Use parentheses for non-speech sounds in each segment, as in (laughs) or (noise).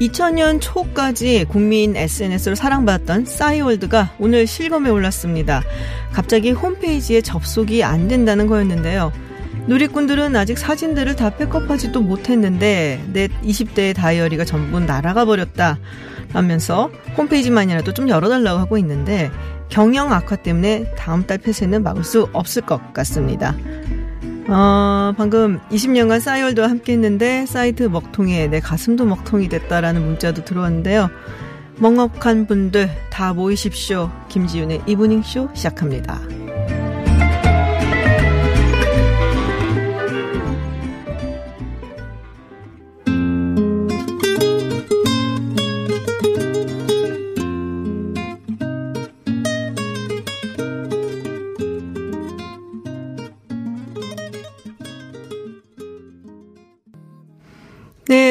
2000년 초까지 국민 SNS로 사랑받았던 싸이월드가 오늘 실검에 올랐습니다. 갑자기 홈페이지에 접속이 안 된다는 거였는데요. 누리꾼들은 아직 사진들을 다 백업하지도 못했는데 내 20대의 다이어리가 전부 날아가 버렸다 라면서 홈페이지만이라도 좀 열어달라고 하고 있는데 경영 악화 때문에 다음 달 폐쇄는 막을 수 없을 것 같습니다. 어, 방금 20년간 싸이월드와 함께 했는데 사이트 먹통에 내 가슴도 먹통이 됐다라는 문자도 들어왔는데요. 먹먹한 분들 다 모이십시오. 김지윤의 이브닝쇼 시작합니다.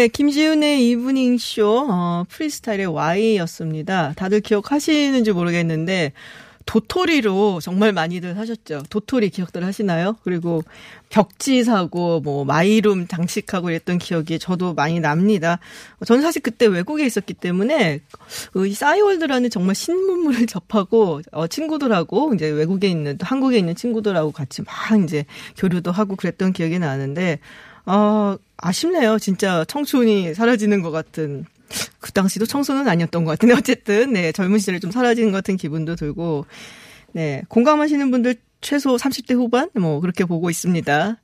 네, 김지윤의 이브닝 쇼 어, 프리스타일의 Y였습니다. 다들 기억하시는지 모르겠는데 도토리로 정말 많이들 하셨죠. 도토리 기억들 하시나요? 그리고 벽지 사고 뭐 미니룸 장식하고 이랬던 기억이 저도 많이 납니다. 저는 사실 그때 외국에 있었기 때문에 이 싸이월드라는 정말 신문물을 (laughs) 접하고 어, 친구들하고 이제 외국에 있는 한국에 있는 친구들하고 같이 막 이제 교류도 하고 그랬던 기억이 나는데 어, 아쉽네요. 진짜 청춘이 사라지는 것 같은. 그 당시도 청소는 아니었던 것 같은데 어쨌든 네 젊은 시절이 좀 사라지는 것 같은 기분도 들고 네 공감하시는 분들 최소 30대 후반 뭐 그렇게 보고 있습니다.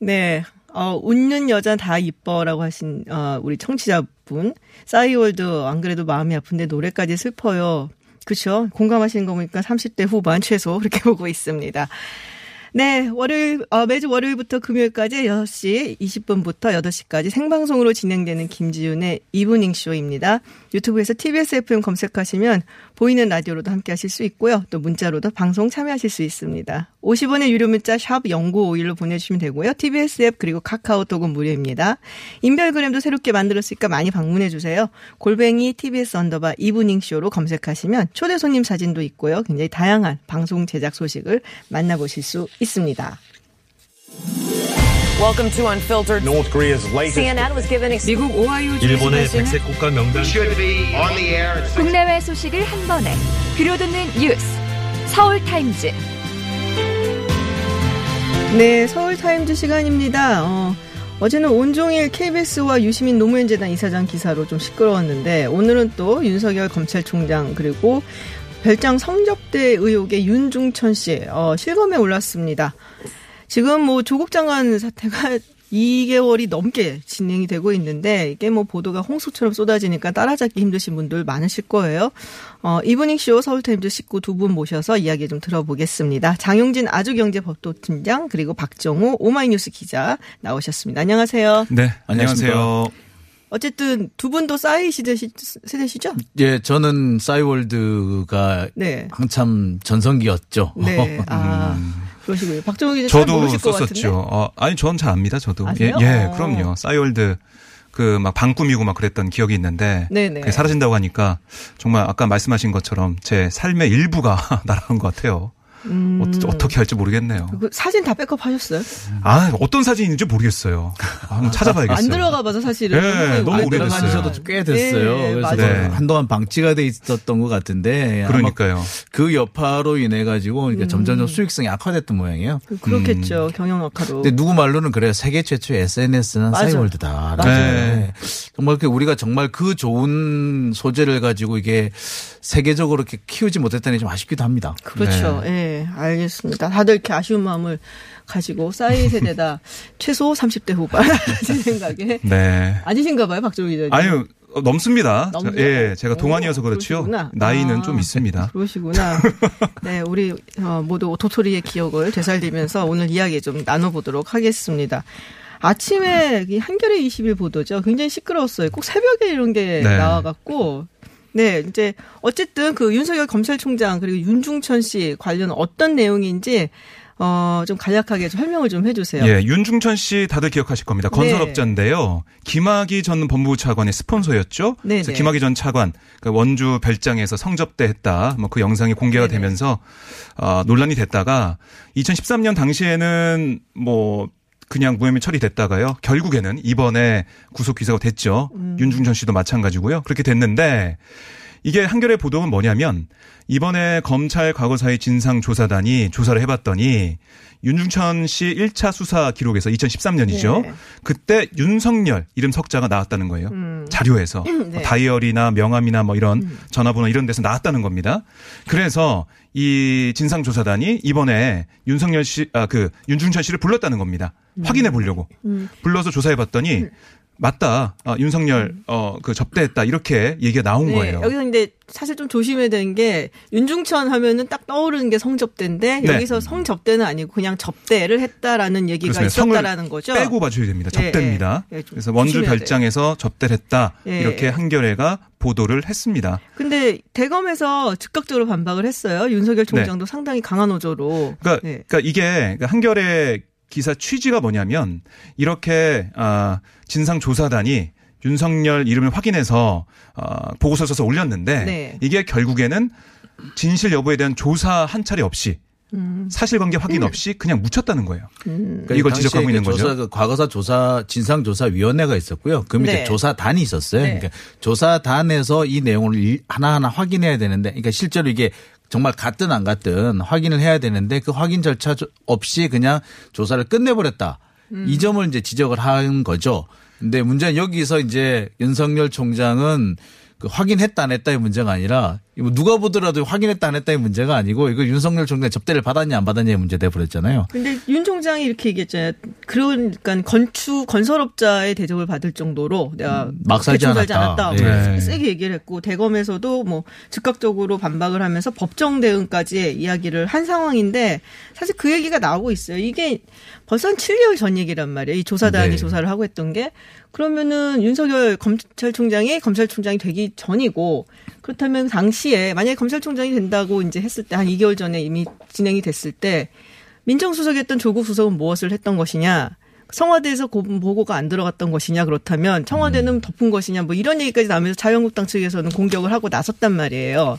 네. 어, 웃는 여자 다 이뻐라고 하신 어, 우리 청취자분 싸이월드 안 그래도 마음이 아픈데 노래까지 슬퍼요. 그렇죠? 공감하시는 거 보니까 30대 후반 최소 그렇게 (laughs) 보고 있습니다. 네, 월요일, 어, 매주 월요일부터 금요일까지 6시 20분부터 8시까지 생방송으로 진행되는 김지윤의 이브닝 쇼입니다. 유튜브에서 TBS FM 검색하시면 보이는 라디오로도 함께 하실 수 있고요. 또 문자로도 방송 참여하실 수 있습니다. 50원의 유료 문자 샵 0951로 보내주시면 되고요. TBS 앱 그리고 카카오톡은 무료입니다. 인별그램도 새롭게 만들었으니까 많이 방문해 주세요. 골뱅이 TBS underbar 이브닝 쇼로 검색하시면 초대 손님 사진도 있고요. 굉장히 다양한 방송 제작 소식을 만나보실 수 있습니다. Welcome to Unfiltered. North Korea's latest CNN was given 미국 오하이오 일본의 백색 국가 명단 should be on the air 국내외 소식을 한 번에 들려듣는 뉴스 서울 타임즈 네, 서울 타임즈 시간입니다. 어, 어제는 온종일 KBS와 유시민 노무현재단 이사장 기사로 좀 시끄러웠는데 오늘은 또 윤석열 검찰총장 그리고 별장 성접대 의혹의 윤중천 씨 어, 실검에 올랐습니다. 지금 뭐 조국 장관 사태가 (laughs) 2개월이 넘게 진행이 되고 있는데 이게 뭐 보도가 홍수처럼 쏟아지니까 따라잡기 힘드신 분들 많으실 거예요. 어, 이브닝 쇼 서울타임즈 식구 두 분 모셔서 이야기 좀 들어보겠습니다. 장용진 아주경제 법조팀장 그리고 박정호 오마이뉴스 기자 나오셨습니다. 안녕하세요. 네 안녕하세요 어쨌든 두 분도 싸이 시대 시- 세대시죠? 예, 저는 싸이월드가 네. 한참 전성기였죠. 네. (laughs) 아, 그러시고요. 박정호 기자 잘 저도. 썼었죠 어, 아니 전 잘 압니다 저도 아세요? 예, 예 어. 그럼요 싸이월드 그막 방 꾸미고 막 그랬던 기억이 있는데 네네. 그게 사라진다고 하니까 정말 아까 말씀하신 것처럼 제 삶의 일부가 (laughs) 날아간 것 같아요 음. 어, 떻게 할지 모르겠네요 그 사진 다 백업하셨어요? 아 어떤 사진인지 모르겠어요 아, 한번 찾아봐야겠어요 안 들어가 봐서 사실은. 네, 선생님 너무 안 오래됐어요. 꽤 됐어요. 네, 그래서 맞아요. 네. 한동안 방치가 돼 있었던 것 같은데 그러니까요 그 여파로 인해 가지고 음. 그러니까 점점점 수익성이 악화됐던 모양이에요. 그- 그렇겠죠. 경영 악화로. 근데 누구 말로는 그래요. 세계 최초의 SNS는. 맞아요. 네. 정말 그 우리가 정말 그 좋은 소재를 가지고 이게 세계적으로 이렇게 키우지 못했다니 좀 아쉽기도 합니다. 그렇죠. 예, 알겠습니다. 다들 이렇게 아쉬운 마음을 가지고 싸이 세대다 (laughs) 최소 30대 후반 제 생각에 네 아니신가 봐요, 박정희 기자님. 어, 넘습니다. 저- 넘어요? 예, 제가 오, 동안이어서 그렇죠. 그러시구나. 나이는 아, 좀 있습니다. 그러시구나. (laughs) 네, 우리 어, 모두 도토리의 기억을 되살리면서 오늘 이야기 좀 나눠보도록 하겠습니다. 아침에 이 한겨레 20일 보도죠. 굉장히 시끄러웠어요. 꼭 새벽에 이런 게 네. 나와갖고. 네, 이제 어쨌든 그 윤석열 검찰총장 그리고 윤중천 씨 관련 어떤 내용인지 어, 좀 간략하게 좀 설명을 좀 해주세요. 예, 윤중천 씨 다들 기억하실 겁니다. 건설업자인데요. 김학의 전 법무부 차관의 스폰서였죠. 네네. 그래서 김학의 전 차관 그 원주 별장에서 성접대했다. 뭐 그 영상이 공개가 네네. 되면서 어, 논란이 됐다가 2013년 당시에는 뭐 그냥 무혐의 처리됐다가요. 결국에는 이번에 구속 기소가 됐죠. 음. 윤중천 씨도 마찬가지고요. 그렇게 됐는데 이게 한겨레 보도는 뭐냐면 이번에 검찰 과거사의 진상조사단이 조사를 해봤더니 윤중천 씨 1차 수사 기록에서 2013년이죠. 네. 그때 윤석열 이름 석자가 나왔다는 거예요. 자료에서 (laughs) 네. 뭐 다이어리나 명함이나 뭐 이런 전화번호 이런 데서 나왔다는 겁니다. 그래서 이 진상조사단이 이번에 윤석열 씨, 아, 그 윤중천 씨를 불렀다는 겁니다. 확인해 보려고. 불러서 조사해 봤더니 맞다. 아, 윤석열 어 그 접대했다 이렇게 얘기가 나온 네, 거예요. 여기서 근데 사실 좀 조심해야 되는 게 윤중천 하면은 딱 떠오르는 게 성접대인데 네. 여기서 성접대는 아니고 그냥 접대를 했다라는 얘기가 그렇습니다. 있었다라는 거죠. 빼고 봐줘야 됩니다. 예, 접대입니다. 좀 그래서 원주 별장에서 접대를 했다. 예. 이렇게 한겨레가 보도를 했습니다. 근데 대검에서 즉각적으로 반박을 했어요. 윤석열 총장도 상당히 강한 어조로. 그러니까, 네. 그러니까 이게 한겨레 기사 취지가 뭐냐면 이렇게 아 진상 조사단이 윤석열 이름을 확인해서 어, 보고서 써서 올렸는데 네. 이게 결국에는 진실 여부에 대한 조사 한 차례 없이 음. 사실관계 확인 없이 그냥 묻혔다는 거예요. 그러니까 이걸 지적하고 그 있는 거죠. 조사, 그 과거사 조사 진상조사위원회가 있었고요. 그 밑에 네. 조사단이 있었어요. 네. 그러니까 조사단에서 이 내용을 일- 하나하나 확인해야 되는데, 그러니까 실제로 이게 정말 같든 안 같든 확인을 해야 되는데 그 확인 절차 조- 없이 그냥 조사를 끝내버렸다. 음. 이 점을 이제 지적을 한 거죠. 근데 문제는 여기서 이제 윤석열 총장은 그 확인했다 안 했다의 문제가 아니라 이거 누가 보더라도 확인했다 안 했다의 문제가 아니고 이거 윤석열 총장 접대를 받았냐 안 받았냐의 문제 돼 버렸잖아요. 근데 윤 총장이 이렇게 얘기했잖아요. 그러니까 건축 건설업자의 대접을 받을 정도로 내가 음, 막 살지 대충 살지 않았다. 않았다. 네. 세게 얘기를 했고 대검에서도 뭐 즉각적으로 반박을 하면서 법정 대응까지 이야기를 한 상황인데 사실 그 얘기가 나오고 있어요. 이게 벌써 한 7개월 전 얘기란 말이에요. 이 조사단이 네. 조사를 하고 했던 게 그러면은 윤석열 검찰총장이 검찰총장이 되기 전이고 그렇다면 당시에 만약에 검찰총장이 된다고 이제 했을 때 한 2개월 전에 이미 진행이 됐을 때 민정수석이었던 조국 수석은 무엇을 했던 것이냐? 청와대에서 고- 보고가 안 들어갔던 것이냐 그렇다면 청와대는 음. 덮은 것이냐 뭐 이런 얘기까지 나오면서 자유한국당 측에서는 공격을 하고 나섰단 말이에요.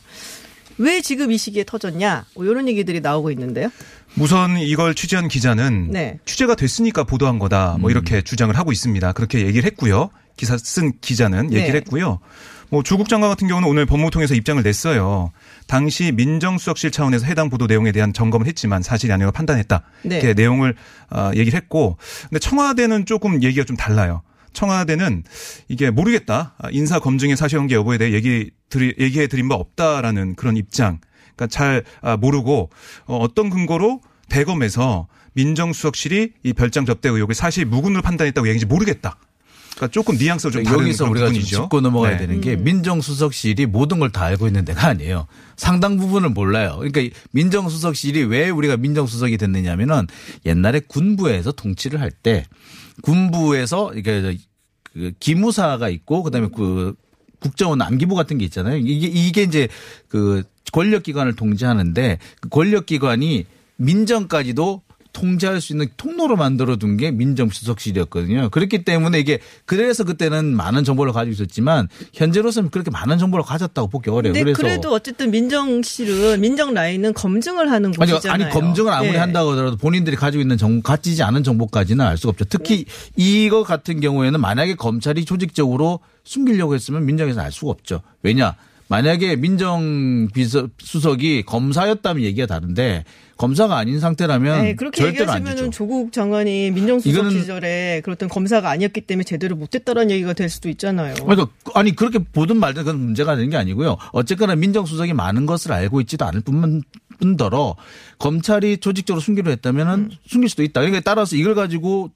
왜 지금 이 시기에 터졌냐? 뭐 이런 얘기들이 나오고 있는데요. 우선 이걸 취재한 기자는 네. 취재가 됐으니까 보도한 거다. 뭐 이렇게 주장을 하고 있습니다. 그렇게 얘기를 했고요. 기사 쓴 기자는 얘기를 네. 했고요. 뭐 조국 장관 같은 경우는 오늘 법무통에서 입장을 냈어요. 당시 민정수석실 차원에서 해당 보도 내용에 대한 점검을 했지만 사실이 아니라고 판단했다. 네. 이렇게 내용을 어, 얘기를 했고, 근데 청와대는 조금 얘기가 좀 달라요. 청와대는 이게 모르겠다. 아, 인사 검증의 사실관계 여부에 대해 얘기 드리, 얘기해 드린 바 없다라는 그런 입장. 그러니까 잘 아, 모르고 어, 어떤 근거로 대검에서 민정수석실이 이 별장 접대 의혹을 사실 무근으로 판단했다고 얘기인지 모르겠다. 그러니까 조금 뉘앙스가 좀 다른 여기서 우리가 좀 부분이죠. 짚고 넘어가야 네. 되는 게 민정수석실이 모든 걸 다 알고 있는 데가 아니에요. 상당 부분을 몰라요. 그러니까 이 민정수석실이 왜 우리가 민정수석이 됐느냐면은 옛날에 군부에서 통치를 할 때 군부에서 이게 그 기무사가 있고 그다음에 그 국정원 암기부 같은 게 있잖아요. 이게 이게 이제 그 권력기관을 통제하는데 그 권력기관이 민정까지도 통제할 수 있는 통로로 만들어 둔 게 민정수석실이었거든요. 그렇기 때문에 이게 그래서 그때는 많은 정보를 가지고 있었지만 현재로서는 그렇게 많은 정보를 가졌다고 보기 어려요. 그래서 그래도 어쨌든 민정실은 민정 라인은 검증을 하는 아니, 곳이잖아요. 아니 검증을 아무리 네. 한다고 하더라도 본인들이 가지고 있는 정보 가지지 않은 정보까지는 알 수가 없죠. 특히 이거 같은 경우에는 만약에 검찰이 조직적으로 숨기려고 했으면 민정에서 알 수가 없죠. 왜냐? 만약에 민정 비서 수석이 검사였다면 얘기가 다른데 검사가 아닌 상태라면 네, 그렇게 절대로 안 얘기하시면. 조국 장관이 민정수석 시절에 그렇던 검사가 아니었기 때문에 제대로 못했다라는 얘기가 될 수도 있잖아요. 그러니까 아니 그렇게 보든 말든 그건 문제가 되는 게 아니고요. 어쨌거나 민정수석이 많은 것을 알고 있지도 않을 뿐만 뿐더러 검찰이 조직적으로 숨기려 했다면은 음. 숨길 수도 있다. 그러니까 따라서 이걸 가지고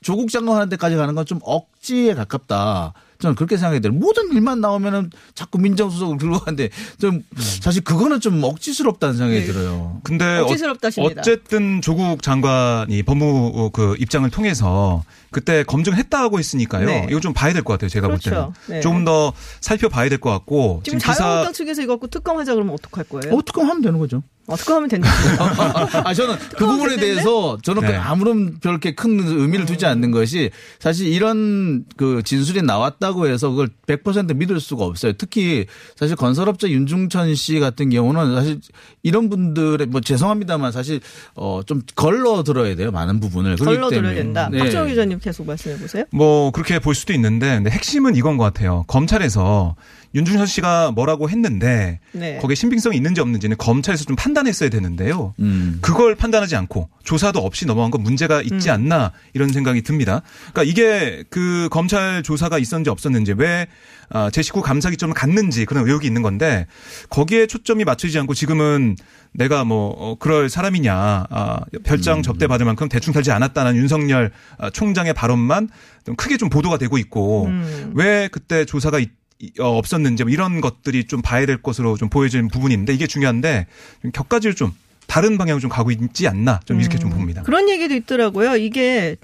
조국 장관한테까지 가는 건 좀 억지에 가깝다. 저는 그렇게 생각이 들어요. 모든 일만 나오면은 자꾸 민정수석을 들고 가는데 좀 사실 그거는 좀 억지스럽다는 생각이 네. 들어요. 근데 억지스럽다십니다. 어쨌든 조국 장관이 법무 그 입장을 통해서 그때 검증을 했다고 했으니까요. 네. 이거 좀 봐야 될 것 같아요. 제가 볼 그렇죠. 때는 네. 조금 더 살펴봐야 될 것 같고 지금 기사 자유한국당 측에서 이거 갖고 특검하자 그러면 어떡할 거예요? 어, 특검 하면 되는 거죠. 어떻게 하면 된다고. (laughs) 아, 저는 그 부분에? 대해서 저는 그 네. 아무런 별게 큰 의미를 두지 않는 것이 사실 이런 그 진술이 나왔다고 해서 그걸 100% 믿을 수가 없어요. 특히 사실 건설업자 윤중천 씨 같은 경우는 사실 이런 분들의 뭐 죄송합니다만 사실 어좀 걸러 들어야 돼요. 많은 부분을. 걸러 들어야. 된다. 네. 박정호 기자님 계속 말씀해 보세요. 뭐 그렇게 볼 수도 있는데 근데 핵심은 이건 것 같아요. 검찰에서 윤중현 씨가 뭐라고 했는데 네. 거기에 신빙성이 있는지 없는지는 검찰에서 좀 판단했어야 되는데요. 음. 그걸 판단하지 않고 조사도 없이 넘어간 건 문제가 있지 않나 이런 생각이 듭니다. 그러니까 이게 그 검찰 조사가 있었는지 없었는지 왜 아, 제 식구 감사 기점을 갖는지 그런 의혹이 있는 건데 거기에 초점이 맞추지 않고 지금은 내가 뭐 어, 그럴 사람이냐 아, 별장 접대 받을 만큼 대충 살지 않았다는 윤석열 아, 총장의 발언만 좀 크게 좀 보도가 되고 있고 왜 그때 조사가 있- 없었는지 뭐 이런 것들이 좀 봐야 될 것으로 좀 보여지는 부분인데 이게 중요한데 좀 격가지를 좀 다른 방향으로 좀 가고 있지 않나 좀 이렇게 좀 봅니다. 그런 얘기도 있더라고요. 이게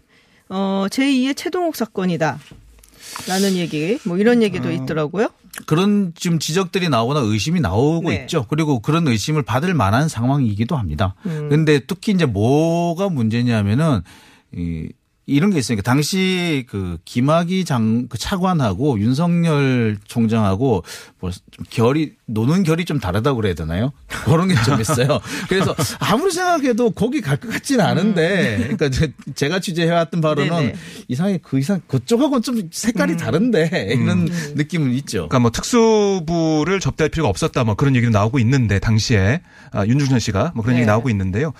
어 제2의 최동욱 사건이다. 라는 얘기, 뭐 이런 얘기도 어. 있더라고요. 그런 지금 지적들이 나오거나 의심이 나오고 네. 있죠. 그리고 그런 의심을 받을 만한 상황이기도 합니다. 음. 근데 특히 이제 뭐가 문제냐면은 이 이런 게 있으니까 당시 그 김학의 장, 그 차관하고 윤석열 총장하고 뭐 좀 결이, 노는 결이 좀 다르다고 그래야 되나요? (laughs) 그런 게 좀 있어요. 그래서 아무리 생각해도 거기 갈 것 같지는 않은데, 그러니까 제- 제가 취재해왔던 바로는 음. 이상하게 그 이상, 그쪽하고는 좀 색깔이 다른데, 이런 음. 느낌은 있죠. 그러니까 뭐 특수부를 접대할 필요가 없었다 뭐 그런 얘기도 나오고 있는데 당시에 아, 윤중현 씨가 뭐 그런 네. 얘기 나오고 있는데요.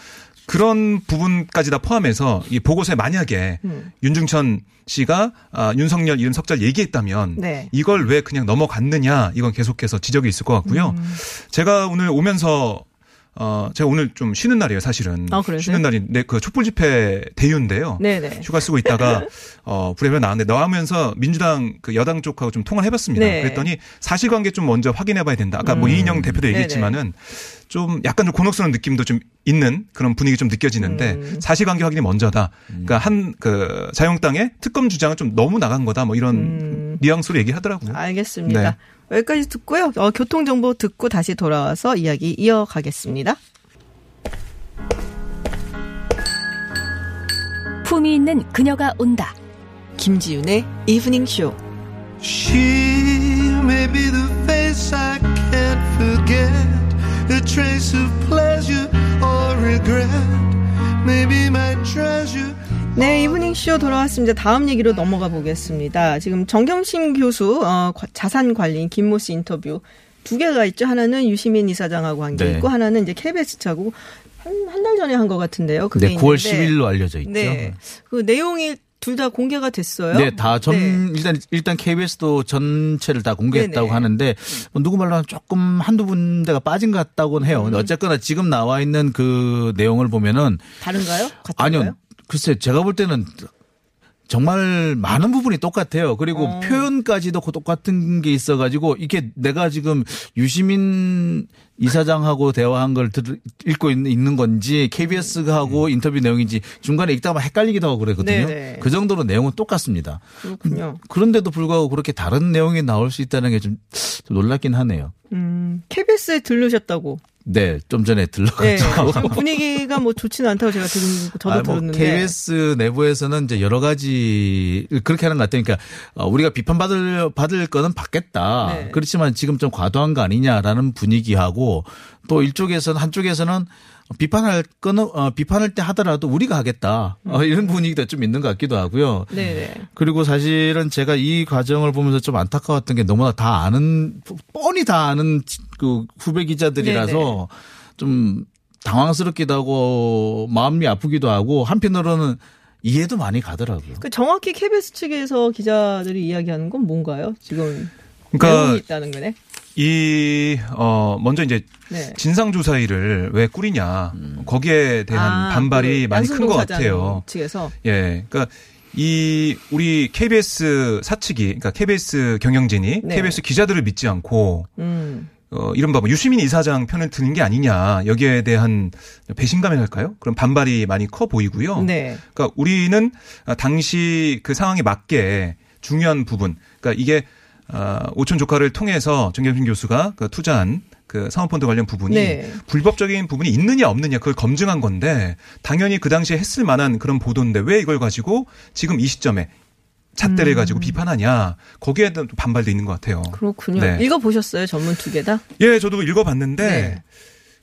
그런 부분까지 다 포함해서 이 보고서에 만약에 음. 윤중천 씨가 아, 윤석열 이름 석자를 얘기했다면 네. 이걸 왜 그냥 넘어갔느냐 이건 계속해서 지적이 있을 것 같고요. 음. 제가 오늘 오면서 어 제가 오늘 좀 쉬는 날이에요 사실은 아? 쉬는 날인데 그 촛불 집회 대유인데요. 네네. 휴가 쓰고 있다가 (laughs) 어 불에 나왔는데 나오면서 민주당 그 여당 쪽하고 좀 통화를 해봤습니다. 네. 그랬더니 사실관계 좀 먼저 확인해봐야 된다. 아까 뭐 이인영 대표도 네네. 얘기했지만은 좀 약간 좀 곤혹스러운 느낌도 좀 있는 그런 분위기 좀 느껴지는데 음. 사실관계 확인이 먼저다. 그러니까 한 그 자유한국당의 특검 주장은 좀 너무 나간 거다. 뭐 이런 음. 뉘앙스로 얘기하더라고요. 알겠습니다. 네. 여기까지 듣고요. 어, 교통정보 듣고 다시 돌아와서 이야기 이어가겠습니다. 품위 있는 그녀가 온다. 김지윤의 이브닝 쇼. She may be the face I can't forget, a trace of pleasure or regret, may be my treasure. 네, 이브닝 쇼 돌아왔습니다. 다음 얘기로 넘어가 보겠습니다. 지금 정경심 교수 어, 과- 자산 관리인 김모 씨 인터뷰 두 개가 있죠. 하나는 유시민 이사장하고 한게 네. 있고 하나는 이제 KBS하고 한 한 달 전에 한 것 같은데요. 그게 네, 9월 있는데 10일로 알려져 있죠. 네, 그 내용이 둘 다 공개가 됐어요. 네, 다 전, 네. 일단, 일단 KBS도 전체를 다 공개했다고 네네. 하는데, 뭐 누구 말로는 조금 한두 군데가 빠진 것 같다고는 해요. 음. 어쨌거나 지금 나와 있는 그 내용을 보면은, 다른가요? 같은가요? 아니요. 글쎄, 제가 볼 때는 정말 많은 부분이 똑같아요. 그리고 어. 표현까지도 그 똑같은 게 있어가지고 이게 내가 지금 유시민 이사장하고 대화한 걸 들, 읽고 있는, 건지 KBS하고 인터뷰 내용인지 중간에 읽다가 막 헷갈리기도 하고 그랬거든요. 네네. 그 정도로 내용은 똑같습니다. 그렇군요. 그런데도 불구하고 그렇게 다른 내용이 나올 수 있다는 게좀 놀랍긴 하네요. 음, KBS에 들르셨다고. 네, 좀 전에 네. 들러가지고. 지금 분위기가 뭐 좋지는 않다고 제가 들은, 저도 아, 뭐 들었는데. KBS 내부에서는 이제 여러 가지 그렇게 하는 것 같아요. 그러니까 어, 우리가 비판받을 받을 거는 받겠다. 네. 그렇지만 지금 좀 과도한 거 아니냐라는 분위기하고 또 일쪽에서는 한쪽에서는 비판할 거는 어, 비판할 때 하더라도 우리가 하겠다. 어, 이런 분위기도 좀 있는 것 같기도 하고요. 네네. 그리고 사실은 제가 이 과정을 보면서 좀 안타까웠던 게 너무나 다 아는 뻔히 다 아는 그 후배 기자들이라서 네네. 좀 당황스럽기도 하고 마음이 아프기도 하고 한편으로는 이해도 많이 가더라고요. 그 정확히 KBS 측에서 기자들이 이야기하는 건 뭔가요? 지금 그러니까 내용이 있다는 거네. 이, 어, 먼저 이제 네. 진상조사위를 왜 꾸리냐. 거기에 대한 아, 반발이 그 많이 큰 것 같아요. 측에서 예. 그러니까 이 우리 KBS 사측이 그러니까 KBS 경영진이 네. KBS 기자들을 믿지 않고 음. 어 이른바 뭐 유시민 이사장 편을 드는 게 아니냐. 여기에 대한 배신감이랄까요? 그런 반발이 많이 커 보이고요. 네. 그러니까 우리는 당시 그 상황에 맞게 중요한 부분. 그러니까 이게 아, 오촌 조카를 통해서 정경심 교수가 그 투자한 그 사모펀드 관련 부분이 네. 불법적인 부분이 있느냐 없느냐 그걸 검증한 건데 당연히 그 당시에 했을 만한 그런 보도인데 왜 이걸 가지고 지금 이 시점에 잣대를 가지고 비판하냐 거기에 대한 좀 반발도 있는 것 같아요. 그렇군요. 네. 읽어 보셨어요? 전문 두 개 다? 예, 저도 읽어봤는데 네.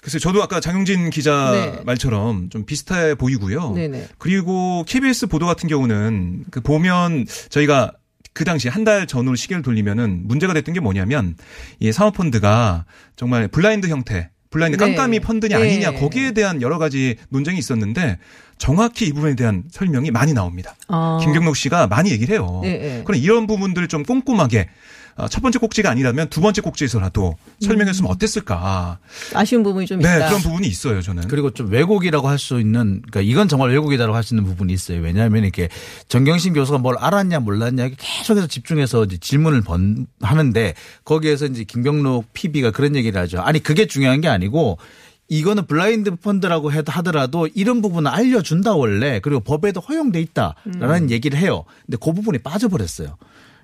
글쎄 저도 아까 장용진 기자 네. 말처럼 좀 비슷해 보이고요. 네네. 그리고 KBS 보도 같은 경우는 그 보면 저희가 그 당시 한 달 전으로 시계를 돌리면은 문제가 됐던 게 뭐냐면 이 사모펀드가 정말 블라인드 형태 블라인드 네. 깜깜이 펀드냐 네. 아니냐 거기에 대한 여러 가지 논쟁이 있었는데 정확히 이 부분에 대한 설명이 많이 나옵니다. 아. 김경록 씨가 많이 얘기를 해요. 네, 네. 그럼 이런 부분들을 좀 꼼꼼하게 어, 첫 번째 꼭지가 아니라면 두 번째 꼭지에서라도 설명했으면 어땠을까. 아쉬운 부분이 좀 네, 음. 있다. 그런 부분이 있어요, 저는. 그리고 좀 왜곡이라고 할 수 있는 그러니까 이건 정말 왜곡이다라고 할 수 있는 부분이 있어요. 왜냐하면 이렇게 정경심 교수가 뭘 알았냐 몰랐냐 계속해서 집중해서 이제 질문을 번 하는데 거기에서 이제 김경록 PB가 그런 얘기를 하죠. 아니 그게 중요한 게 아니고 이거는 블라인드 펀드라고 해도 하더라도 이런 부분은 알려준다 원래 그리고 법에도 허용돼 있다라는 음. 얘기를 해요. 근데 그 부분이 빠져버렸어요.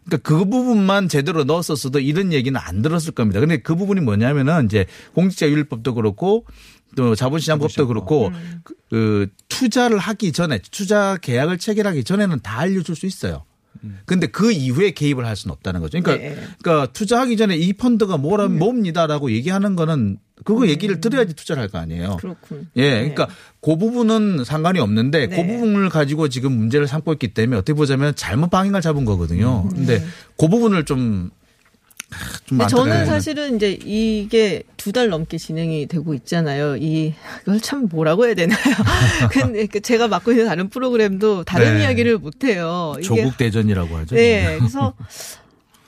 그러니까 그 부분만 제대로 넣었었어도 이런 얘기는 안 들었을 겁니다. 근데 그 부분이 뭐냐면은 이제 공직자윤리법도 그렇고 또 자본시장법도 그렇고 음. 그, 그 투자를 하기 전에 투자 계약을 체결하기 전에는 다 알려줄 수 있어요. 근데 그 이후에 개입을 할 수는 없다는 거죠. 그러니까, 네. 그러니까 투자하기 전에 이 펀드가 뭐라 뭡니다라고 얘기하는 거는 그거 얘기를 들어야지 투자를 할 거 아니에요. 음. 그렇군. 예, 네. 그러니까 그 부분은 상관이 없는데 네. 그 부분을 가지고 지금 문제를 삼고 있기 때문에 어떻게 보자면 잘못 방향을 잡은 거거든요. 근데 그 부분을 좀, 좀 근데 저는. 사실은 이제 이게 두 달 넘게 진행이 되고 있잖아요. 이 이걸 참 뭐라고 해야 되나요? (laughs) 근데 그 제가 맡고 있는 다른 프로그램도 다른 네. 이야기를 못 해요. 이게 조국 대전이라고 하죠. 네. (laughs) 그래서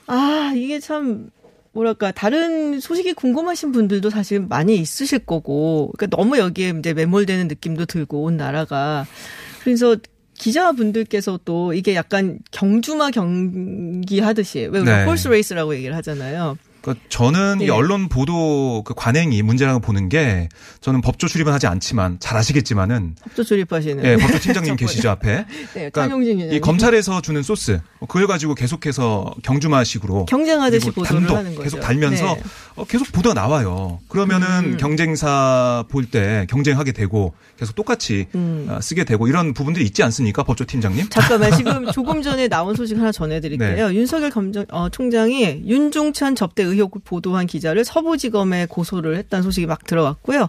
아, 이게 참 뭐랄까 다른 소식이 궁금하신 분들도 사실 많이 있으실 거고 그러니까 너무 여기에 이제 매몰되는 느낌도 들고 온 나라가 그래서 기자분들께서 또 이게 약간 경주마 경기 하듯이 왜 우리가 네. horse race라고 얘기를 하잖아요. 그러니까 저는 이 예. 언론 보도 그 관행이 문제라고 보는 게 저는 법조 출입은 하지 않지만 잘 아시겠지만은 법조 출입하시는 예, 법조 팀장님 (laughs) 계시죠 앞에. (laughs) 네, 그러니까. 이 검찰에서 주는 소스 뭐 그걸 가지고 계속해서 경주마식으로 경쟁하듯이 보도를 단독 하는 거죠. 계속 달면서 네. 어, 계속 보도가 나와요. 그러면은 음. 경쟁사 볼 때 경쟁하게 되고 계속 똑같이 음. 어, 쓰게 되고 이런 부분들이 있지 않습니까, 법조 팀장님? 잠깐만 (laughs) 지금 조금 전에 나온 소식 하나 전해드릴게요. 네. 윤석열 검정 어, 총장이 윤중찬 접대 의혹을 보도한 기자를 서부지검에 고소를 했다는 소식이 막 들어왔고요.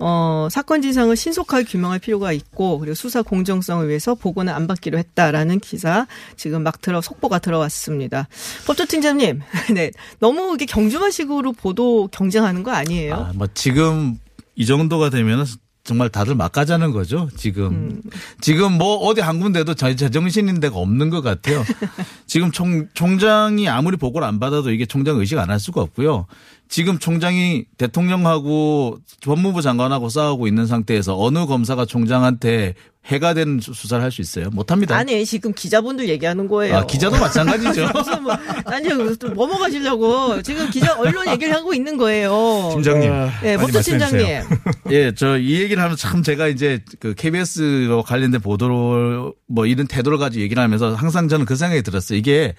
어, 사건 진상을 신속하게 규명할 필요가 있고 그리고 수사 공정성을 위해서 보고는 안 받기로 했다라는 기사 지금 막 들어 속보가 들어왔습니다. 법조팀장님, (laughs) 네 너무 이게 경주마식으로 보도 경쟁하는 거 아니에요? 아, 뭐 지금 이 정도가 되면 정말 다들 막 가자는 거죠. 지금 음. 지금 뭐 어디 한 군데도 제- 제정신인 데가 없는 것 같아요. (laughs) 지금 총 총장이 아무리 보고를 안 받아도 이게 총장 의식 안 할 수가 없고요. 지금 총장이 대통령하고 법무부 장관하고 싸우고 있는 상태에서 어느 검사가 총장한테 해가 되는 수- 수사를 할 수 있어요? 못합니다. 아니 지금 기자분들 얘기하는 거예요. 아, 기자도 (laughs) 마찬가지죠. (laughs) 무슨 뭐 아니요 또 넘어가시려고 지금 기자 언론 얘기를 하고 있는 거예요. 팀장님. 네, 빨리 법조 팀장님. 말씀해 주세요. (laughs) 예, 저 이 얘기를 하면 참 제가 이제 그 KBS로 관련된 보도를 뭐 이런 태도를 가지고 얘기를 하면서 항상 저는 그 생각이 들었어요. 이게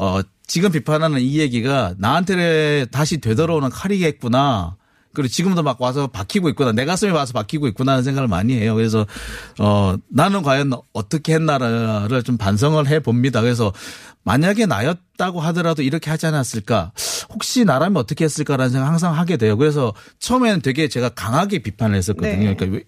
어 지금 비판하는 이 얘기가 나한테 다시 되돌아오는 칼이겠구나. 그리고 지금도 막 와서 박히고 있구나. 내 가슴에 와서 박히고 있구나 하는 생각을 많이 해요. 그래서 어 나는 과연 어떻게 했나를 좀 반성을 해 봅니다. 그래서 만약에 나였다고 하더라도 이렇게 하지 않았을까? 혹시 나라면 어떻게 했을까라는 생각 항상 하게 돼요. 그래서 처음에는 되게 제가 강하게 비판을 했었거든요. 네. 그러니까 왜-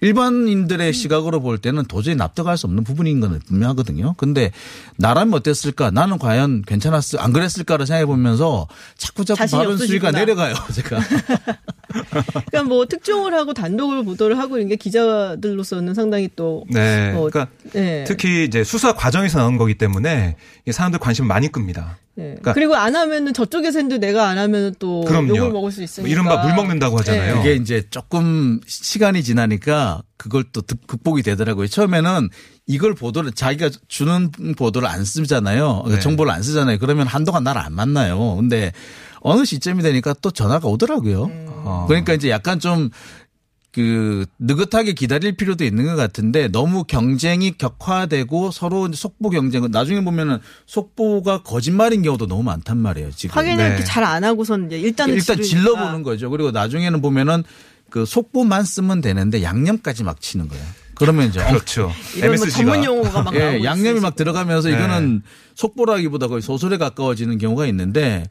일반인들의 시각으로 볼 때는 도저히 납득할 수 없는 부분인 건 분명하거든요. 근데 나라면 어땠을까? 나는 과연 괜찮았을, 안 그랬을까를 생각해 보면서 자꾸 자꾸 발언 수위가. 내려가요, (laughs) 제가. (laughs) 그러니까 뭐 특종을 하고 단독으로 보도를 하고 이런 게 기자들로서는 상당히 또 네. 뭐, 그러니까 네. 특히 이제 수사 과정에서 나온 거기 때문에 사람들 관심을 많이 끕니다. 네. 그러니까 그리고 안 하면은 저쪽에서 했는데 내가 안 하면은 또 그럼요. 욕을 먹을 수 있으니까. 이른바 물 먹는다고 하잖아요. 네. 그게 이제 조금 시간이 지나니까 그걸 또 득- 극복이 되더라고요. 처음에는 이걸 보도를 자기가 주는 보도를 안 쓰잖아요. 그러니까 네. 정보를 안 쓰잖아요. 그러면 한동안 나를 안 만나요. 근데 어느 시점이 되니까 또 전화가 오더라고요. 음. 어. 그러니까 이제 약간 좀그 느긋하게 기다릴 필요도 있는 것 같은데 너무 경쟁이 격화되고 서로 속보 경쟁은 나중에 보면은 속보가 거짓말인 경우도 너무 많단 말이에요. 지금 확인을 네. 이렇게 잘 안 하고선 일단은 일단 지르니까. 질러 보는 거죠. 그리고 나중에는 보면은 그 속보만 쓰면 되는데 양념까지 막 치는 거예요. 그러면 이제 그렇죠. 이런 뭐. 전문 용어가 막 (laughs) 나오고 예, 양념이. 막 들어가면서 이거는 속보라기보다 거의 소설에 가까워지는 경우가 있는데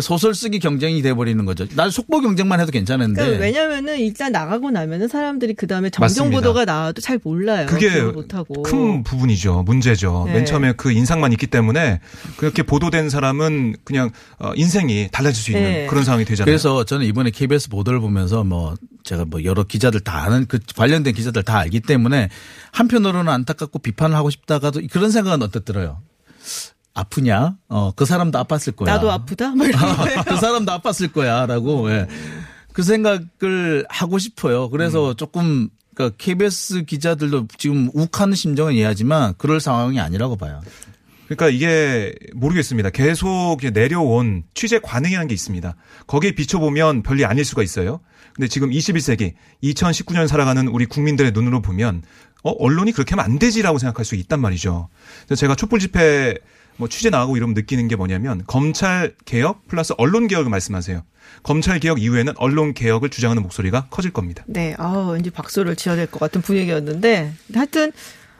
소설 쓰기 경쟁이 돼버리는 거죠. 난 속보 경쟁만 해도 괜찮은데. 그러니까 왜냐면은 일단 나가고 나면은 사람들이 그 다음에 정정. 보도가 나와도 잘 몰라요. 그게 못하고. 큰 부분이죠. 문제죠. 네. 맨 처음에 그 인상만 있기 때문에 그렇게 보도된 사람은 그냥 어, 인생이 달라질 수 있는 네. 그런 상황이 되잖아요. 그래서 저는 이번에 KBS 보도를 보면서 뭐 제가 뭐 여러 기자들 다 아는 그 관련된 기자들 다 알기 때문에 한편으로는 안타깝고 비판을 하고 싶다가도 그런 생각은 어떻 들어요. 아프냐? 어, 그 사람도 아팠을 거야. 나도 아프다? 뭐 이런 (laughs) 거예요. 그 사람도 아팠을 거야. 라고, 예. 그 생각을 하고 싶어요. 그래서 조금, 그러니까 KBS 기자들도 지금 욱하는 심정은 이해하지만 그럴 상황이 아니라고 봐요. 그러니까 이게 모르겠습니다. 계속 내려온 취재 관행이라는 게 있습니다. 거기에 비춰보면 별리 아닐 수가 있어요. 근데 지금 21세기 2019년 살아가는 우리 국민들의 눈으로 보면 어, 언론이 그렇게 하면 안 되지라고 생각할 수 있단 말이죠. 제가 촛불 집회 뭐 취재 나가고 이러면 느끼는 게 뭐냐면 검찰 개혁 플러스 언론 개혁을 말씀하세요. 검찰 개혁 이후에는 언론 개혁을 주장하는 목소리가 커질 겁니다. 네, 아 왠지 박수를 치어야 될 것 같은 분위기였는데 하여튼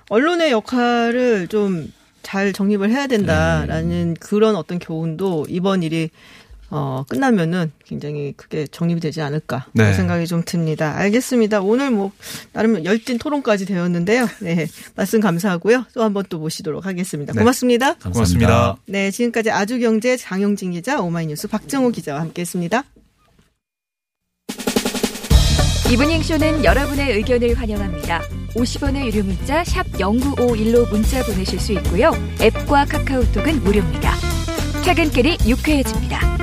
언론의 역할을 좀 잘 정립을 해야 된다라는 그런 어떤 교훈도 이번 일이 어 끝나면은 굉장히 크게 정립이 되지 않을까 네. 그런 생각이 좀 듭니다. 알겠습니다. 오늘 뭐 나름 열띤 토론까지 되었는데요. 네, 말씀 감사하고요. 또 한 번 또 모시도록 하겠습니다. 네. 고맙습니다. 고맙습니다. 네, 지금까지 아주경제 장영진 기자, 오마이뉴스 박정호 기자와 함께했습니다. 이브닝 쇼는 여러분의 의견을 환영합니다. 50원의 유료 문자 샵 0951로 문자 보내실 수 있고요. 앱과 카카오톡은 무료입니다. 퇴근길이 유쾌해집니다.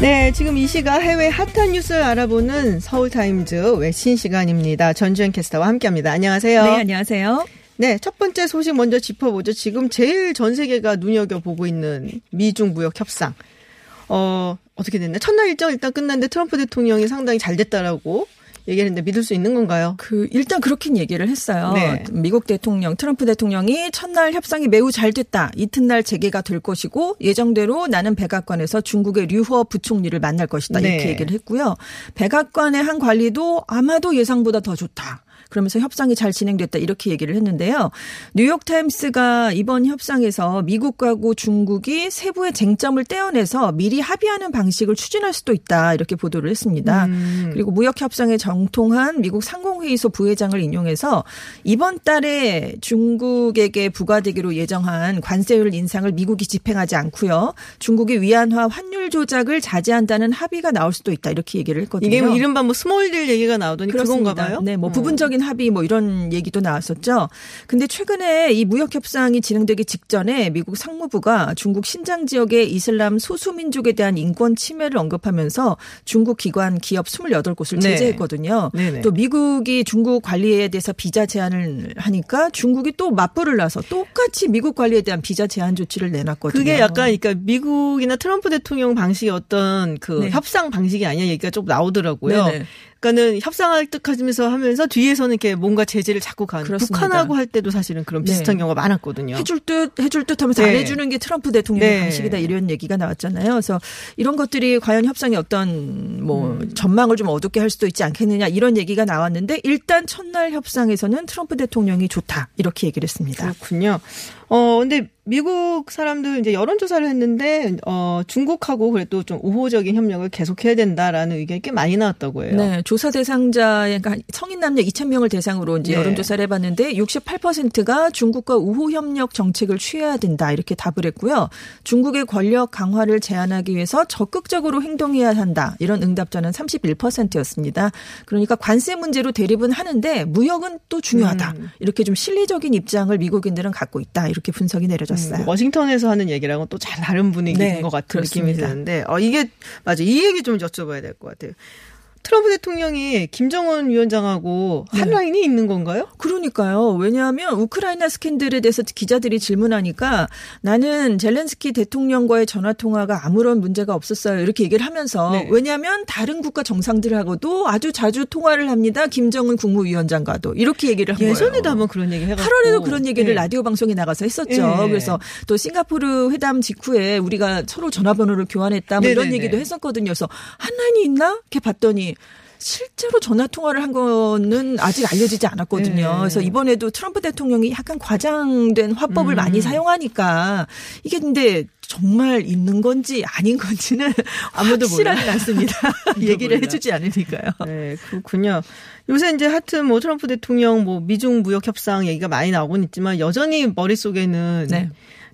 네, 지금 이 시각 해외 핫한 뉴스를 알아보는 서울타임즈 외신 시간입니다. 전주현 캐스터와 함께합니다. 안녕하세요. 네, 안녕하세요. 네, 첫 번째 소식 먼저 짚어보죠. 지금 제일 전 세계가 눈여겨보고 있는 미중 무역 협상. 어, 어떻게 됐나? 첫날 일정 일단 끝났는데 트럼프 대통령이 상당히 잘 됐다라고 얘기를 했는데 믿을 수 있는 건가요? 그 일단 그렇긴 얘기를 했어요. 네. 미국 대통령 트럼프 대통령이 첫날 협상이 매우 잘 됐다. 이튿날 재개가 될 것이고 예정대로 나는 백악관에서 중국의 류허 부총리를 만날 것이다. 이렇게 네. 얘기를 했고요. 백악관의 한 관리도 아마도 예상보다 더 좋다. 그러면서 협상이 잘 진행됐다 이렇게 얘기를 했는데요. 뉴욕타임스가 이번 협상에서 미국하고 중국이 세부의 쟁점을 떼어내서 미리 합의하는 방식을 추진할 수도 있다 이렇게 보도를 했습니다. 그리고 무역 협상에 정통한 미국 상공회의소 부회장을 인용해서 이번 달에 중국에게 부과되기로 예정한 관세율 인상을 미국이 집행하지 않고요. 중국이 위안화 환율 조작을 자제한다는 합의가 나올 수도 있다 이렇게 얘기를 했거든요. 이게 뭐 이른바 뭐 small deal 얘기가 나오더니 그건가 봐요. 네, 뭐 어. 부분적인 합의 뭐 이런 얘기도 나왔었죠. 근데 최근에 이 무역 협상이 진행되기 직전에 미국 상무부가 중국 신장 지역의 이슬람 소수 민족에 대한 인권 침해를 언급하면서 중국 기관 기업 28곳을 네. 제재했거든요. 네네. 또 미국이 중국 관리에 대해서 비자 제한을 하니까 중국이 또 맞불을 나서 똑같이 미국 관리에 대한 비자 제한 조치를 내놨거든요. 그게 약간 그러니까 미국이나 트럼프 대통령 방식의 어떤 그 네. 협상 방식이 아니야 얘기가 좀 나오더라고요. 네네. 그러니까는 협상할 듯 하면서 하면서 뒤에서는 이렇게 뭔가 제재를 자꾸 가는 그렇습니다. 북한하고 할 때도 사실은 그런 네. 비슷한 경우가 많았거든요. 해줄 듯 해줄 듯 하면서 네. 안 해주는 게 트럼프 대통령의 네. 방식이다 이런 얘기가 나왔잖아요. 그래서 이런 것들이 과연 협상에 어떤 뭐 음. 전망을 좀 어둡게 할 수도 있지 않겠느냐 이런 얘기가 나왔는데 일단 첫날 협상에서는 트럼프 대통령이 좋다 이렇게 얘기를 했습니다. 그렇군요. 어, 근데 미국 사람들 이제 여론조사를 했는데, 어, 중국하고 그래도 좀 우호적인 협력을 계속해야 된다라는 의견이 꽤 많이 나왔다고 해요. 네, 조사 대상자의 그러니까 성인 남녀 2,000명을 대상으로 이제 네. 여론조사를 해봤는데 68%가 중국과 우호 협력 정책을 취해야 된다 이렇게 답을 했고요. 중국의 권력 강화를 제한하기 위해서 적극적으로 행동해야 한다 이런 응답자는 31%였습니다. 그러니까 관세 문제로 대립은 하는데 무역은 또 중요하다 음. 이렇게 좀 실리적인 입장을 미국인들은 갖고 있다 이렇게 분석이 내려졌어요. 음, 워싱턴에서 하는 얘기랑은 또 잘 다른 분위기인 네, 것 같은 그렇습니다. 느낌이 드는데, 어, 이게, 맞아. 이 얘기 좀 여쭤봐야 될 것 같아요. 트럼프 대통령이 김정은 위원장하고 한 네. 라인이 있는 건가요? 그러니까요. 왜냐하면 우크라이나 스캔들에 대해서 기자들이 질문하니까 나는 젤렌스키 대통령과의 전화 통화가 아무런 문제가 없었어요. 이렇게 얘기를 하면서 네. 왜냐하면 다른 국가 정상들하고도 아주 자주 통화를 합니다. 김정은 국무위원장과도 이렇게 얘기를 한 거예요. 예전에도 한번 그런 얘기 해가지고 8월에도 그런 얘기를 네. 라디오 방송에 나가서 했었죠. 네. 그래서 또 싱가포르 회담 직후에 우리가 서로 전화번호를 교환했다 뭐 이런 네네네. 얘기도 했었거든요. 그래서 한 라인이 있나? 이렇게 봤더니 실제로 전화 통화를 한 거는 아직 알려지지 않았거든요. 네. 그래서 이번에도 트럼프 대통령이 약간 과장된 화법을 음. 많이 사용하니까 이게 근데 정말 있는 건지 아닌 건지는 (laughs) 아무도 확실하진 몰라. 않습니다. (laughs) 얘기를 몰라. 해주지 않으니까요. 네, 그렇군요. 요새 이제 하여튼 뭐 트럼프 대통령 뭐 미중 무역 협상 얘기가 많이 나오곤 있지만 여전히 머릿속에는 네.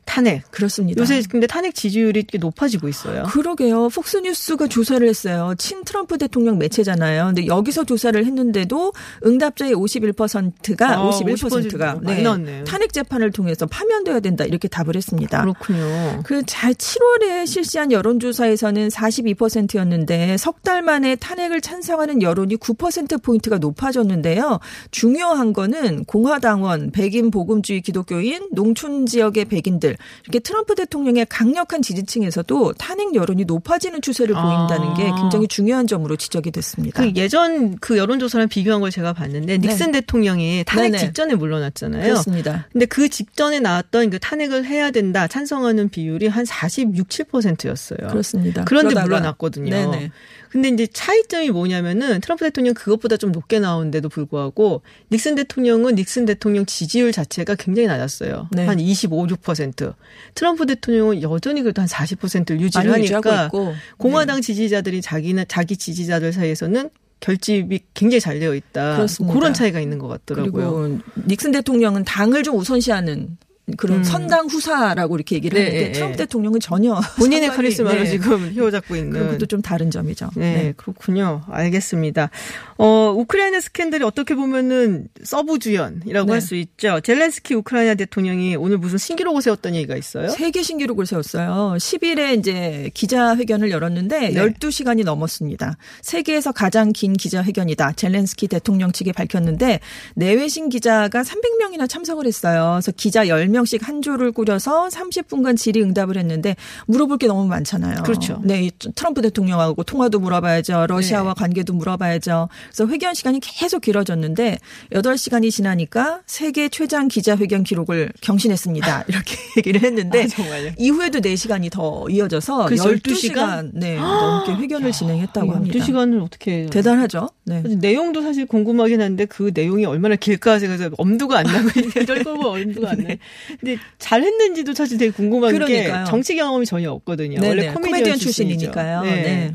탄핵. 그렇습니다. 요새 근데 탄핵 지지율이 꽤 높아지고 있어요. 그러게요. 폭스뉴스가 조사를 했어요. 친 트럼프 대통령 매체잖아요. 근데 여기서 조사를 했는데도 응답자의 51%가 아, 51%가 50% 많이 나왔네요. 탄핵 재판을 통해서 파면돼야 된다 이렇게 답을 했습니다. 그렇군요. 그 잘 7월에 실시한 여론조사에서는 42%였는데 석 달 만에 탄핵을 찬성하는 여론이 9% 포인트가 높아졌는데요. 중요한 거는 공화당원, 백인 복음주의 기독교인, 농촌 지역의 백인들 이렇게 트럼프 대통령의 강력한 지지층에서도 탄핵 여론이 높아지는 추세를 아. 보인다는 게 굉장히 중요한 점으로 지적이 됐습니다. 그 예전 그 여론조사랑 비교한 걸 제가 봤는데 닉슨 대통령이 탄핵 네네. 직전에 물러났잖아요. 그렇습니다. 근데 그 직전에 나왔던 그 탄핵을 해야 된다 찬성하는 비율이 한 46, 7%였어요. 그렇습니다. 그런데 그러다가- 물러났거든요. 네네. 근데 이제 차이점이 뭐냐면은 트럼프 대통령 그것보다 좀 높게 나오는데도 불구하고 닉슨 대통령은 닉슨 대통령 지지율 자체가 굉장히 낮았어요. 네. 한 25, 6%. 트럼프 대통령은 여전히 그래도 한 40%를 유지를 하니까. 공화당 지지자들이 자기는 자기 지지자들 사이에서는 결집이 굉장히 잘 되어 있다. 그렇습니다. 그런 차이가 있는 것 같더라고요. 그리고 닉슨 대통령은 당을 좀 우선시하는 그런 음. 선당 후사라고 이렇게 얘기를 네, 하는데 네, 트럼프 네. 대통령은 전혀 본인의 카리스마로 네. 지금 휘어잡고 있는. 그것도 좀 다른 점이죠. 네, 그렇군요. 알겠습니다. 어, 우크라이나 스캔들이 어떻게 보면은 서브 주연이라고 네. 할수 있죠. 젤렌스키 우크라이나 대통령이 오늘 무슨 신기록을 세웠던 얘기가 있어요? 세계 신기록을 세웠어요. 10일에 이제 기자회견을 열었는데 네. 12시간이 넘었습니다. 세계에서 가장 긴 기자회견이다. 젤렌스키 대통령 측이 밝혔는데 내외신 기자가 300명이나 참석을 했어요. 그래서 기자 10명 씩 한 조를 꾸려서 30분간 질의응답을 했는데 물어볼 게 너무 많잖아요. 그렇죠. 네, 이 트럼프 대통령하고 통화도 물어봐야죠. 러시아와 네. 관계도 물어봐야죠. 그래서 회견 시간이 계속 길어졌는데 8시간이 지나니까 세계 최장 기자회견 기록을 경신했습니다. 이렇게 (laughs) 얘기를 했는데 아? 이후에도 4시간이 더 이어져서 그래서 12시간 12시간? 네, 넘게 회견을 진행했다고 합니다. 12시간을 어떻게. 대단하죠. 네. 내용도 사실 궁금하긴 한데 그 내용이 얼마나 길까 제가 엄두가 안 나고 (laughs) 이럴 거고 엄두가 안 나. 근데 잘했는지도 사실 되게 궁금한 네. 그러니까요. 게 정치 경험이 전혀 없거든요. 네네. 원래 코미디언, 코미디언 출신이죠. 출신이니까요. 네. 네.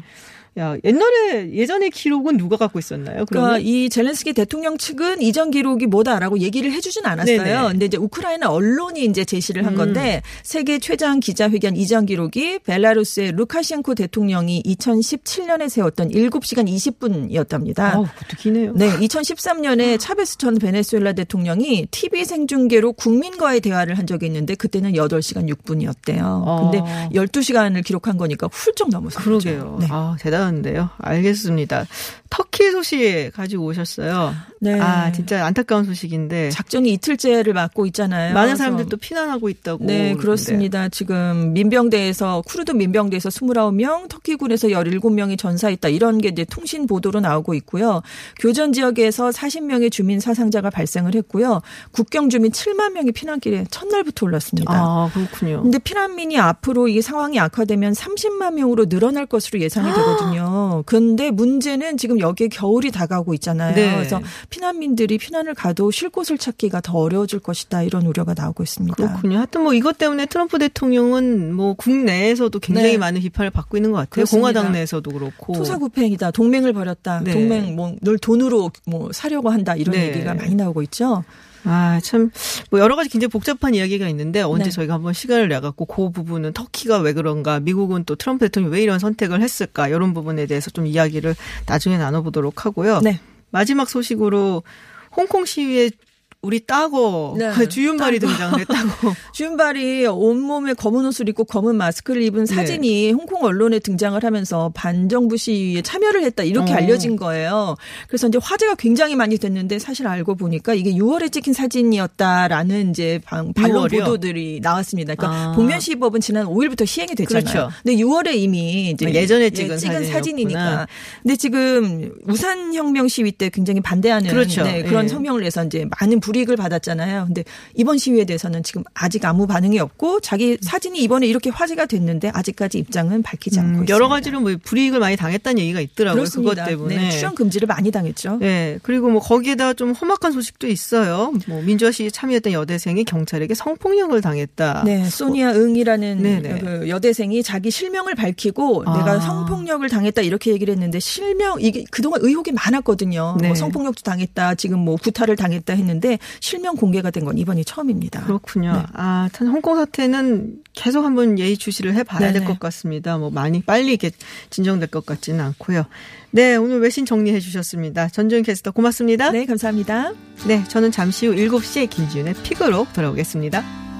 야 옛날에 예전의 기록은 누가 갖고 있었나요? 그러니까 그러면 이 젤렌스키 대통령 측은 이전 기록이 뭐다라고 얘기를 해주진 않았어요. 네네. 근데 이제 우크라이나 언론이 이제 제시를 한 음. 건데 세계 최장 기자회견 이전 기록이 벨라루스의 루카셴코 대통령이 2017년에 세웠던 7시간 20분이었답니다. 아우 그것도 기네요. 네, 2013년에 차베스 전 베네수엘라 대통령이 TV 생중계로 국민과의 대화를 한 적이 있는데 그때는 8시간 6분이었대요. 아. 근데 12시간을 기록한 거니까 훌쩍 넘었어요. 그러게요. 네. 아, 대단 한데요. 알겠습니다. 터키 소식 가지고 오셨어요. 네. 아, 진짜 안타까운 소식인데. 작전이 이틀째를 맞고 있잖아요. 많은 그래서 사람들 또 피난하고 있다고. 네. 그렇습니다. 지금 민병대에서 쿠르드 민병대에서 29명, 터키군에서 17명이 전사했다. 이런 게 이제 통신 보도로 나오고 있고요. 교전 지역에서 40명의 주민 사상자가 발생을 했고요. 국경 주민 7만 명이 피난길에 첫날부터 올랐습니다. 아, 그렇군요. 근데 피난민이 앞으로 이 상황이 악화되면 30만 명으로 늘어날 것으로 예상이 (gasps) 되거든요. 근데 문제는 지금 여기에 겨울이 다가오고 있잖아요. 네. 그래서 피난민들이 피난을 가도 쉴 곳을 찾기가 더 어려워질 것이다. 이런 우려가 나오고 있습니다. 그렇군요. 하여튼 뭐 이것 때문에 트럼프 대통령은 뭐 국내에서도 굉장히 네. 많은 비판을 받고 있는 것 같아요. 그렇습니다. 공화당 내에서도 그렇고. 투사구팽이다. 동맹을 벌였다. 네. 동맹 뭐 늘 돈으로 뭐 사려고 한다. 이런 네. 얘기가 많이 나오고 있죠. 아, 참, 뭐 여러 가지 굉장히 복잡한 이야기가 있는데 언제 네. 저희가 한번 시간을 내갖고 그 부분은 터키가 왜 그런가, 미국은 또 트럼프 대통령이 왜 이런 선택을 했을까, 이런 부분에 대해서 좀 이야기를 나중에 나눠보도록 하고요. 네. 마지막 소식으로 홍콩 시위에 우리 따고 네. 주윤발이 등장을 했다고. (laughs) 주윤발이 온몸에 검은 옷을 입고 검은 마스크를 입은 네. 사진이 홍콩 언론에 등장을 하면서 반정부 시위에 참여를 했다 이렇게 어. 알려진 거예요. 그래서 이제 화제가 굉장히 많이 됐는데 사실 알고 보니까 이게 6월에 찍힌 사진이었다라는 이제 방, 반론 6월이요? 보도들이 나왔습니다. 그러니까 아. 복면 시위법은 지난 5일부터 시행이 됐잖아요. 그렇죠. 근데 6월에 이미 이제 아, 예전에 찍은 사진이니까. 사진이었구나. 근데 지금 우산 혁명 시위 때 굉장히 반대하는 그렇죠. 네, 그런 예. 성명을 내서 이제 많은 불이익을 받았잖아요. 근데 이번 시위에 대해서는 지금 아직 아무 반응이 없고 자기 사진이 이번에 이렇게 화제가 됐는데 아직까지 입장은 밝히지 않고 음, 있습니다. 여러 가지로 뭐 불이익을 많이 당했다는 얘기가 있더라고요. 그렇습니다. 그것 때문에. 네, 출연 금지를 많이 당했죠. 네, 그리고 뭐 거기에다 좀 험악한 소식도 있어요. 뭐 민주화 시위에 참여했던 여대생이 경찰에게 성폭력을 당했다. 네, 소니아 응이라는 아, 네네. 그 여대생이 자기 실명을 밝히고 아. 내가 성폭력을 당했다 이렇게 얘기를 했는데 실명 이게 그동안 의혹이 많았거든요. 네. 뭐 성폭력도 당했다, 지금 뭐 구타를 당했다 했는데 실명 공개가 된 건 이번이 처음입니다. 그렇군요. 네. 아, 참 홍콩 사태는 계속 한번 예의 주시를 해봐야 될 네네. 것 같습니다. 뭐 많이 빨리 이렇게 진정될 것 같지는 않고요. 네, 오늘 외신 정리해 주셨습니다. 전주현 캐스터 고맙습니다. 네, 감사합니다. 네, 저는 잠시 후 7시에 김지윤의 픽으로 돌아오겠습니다.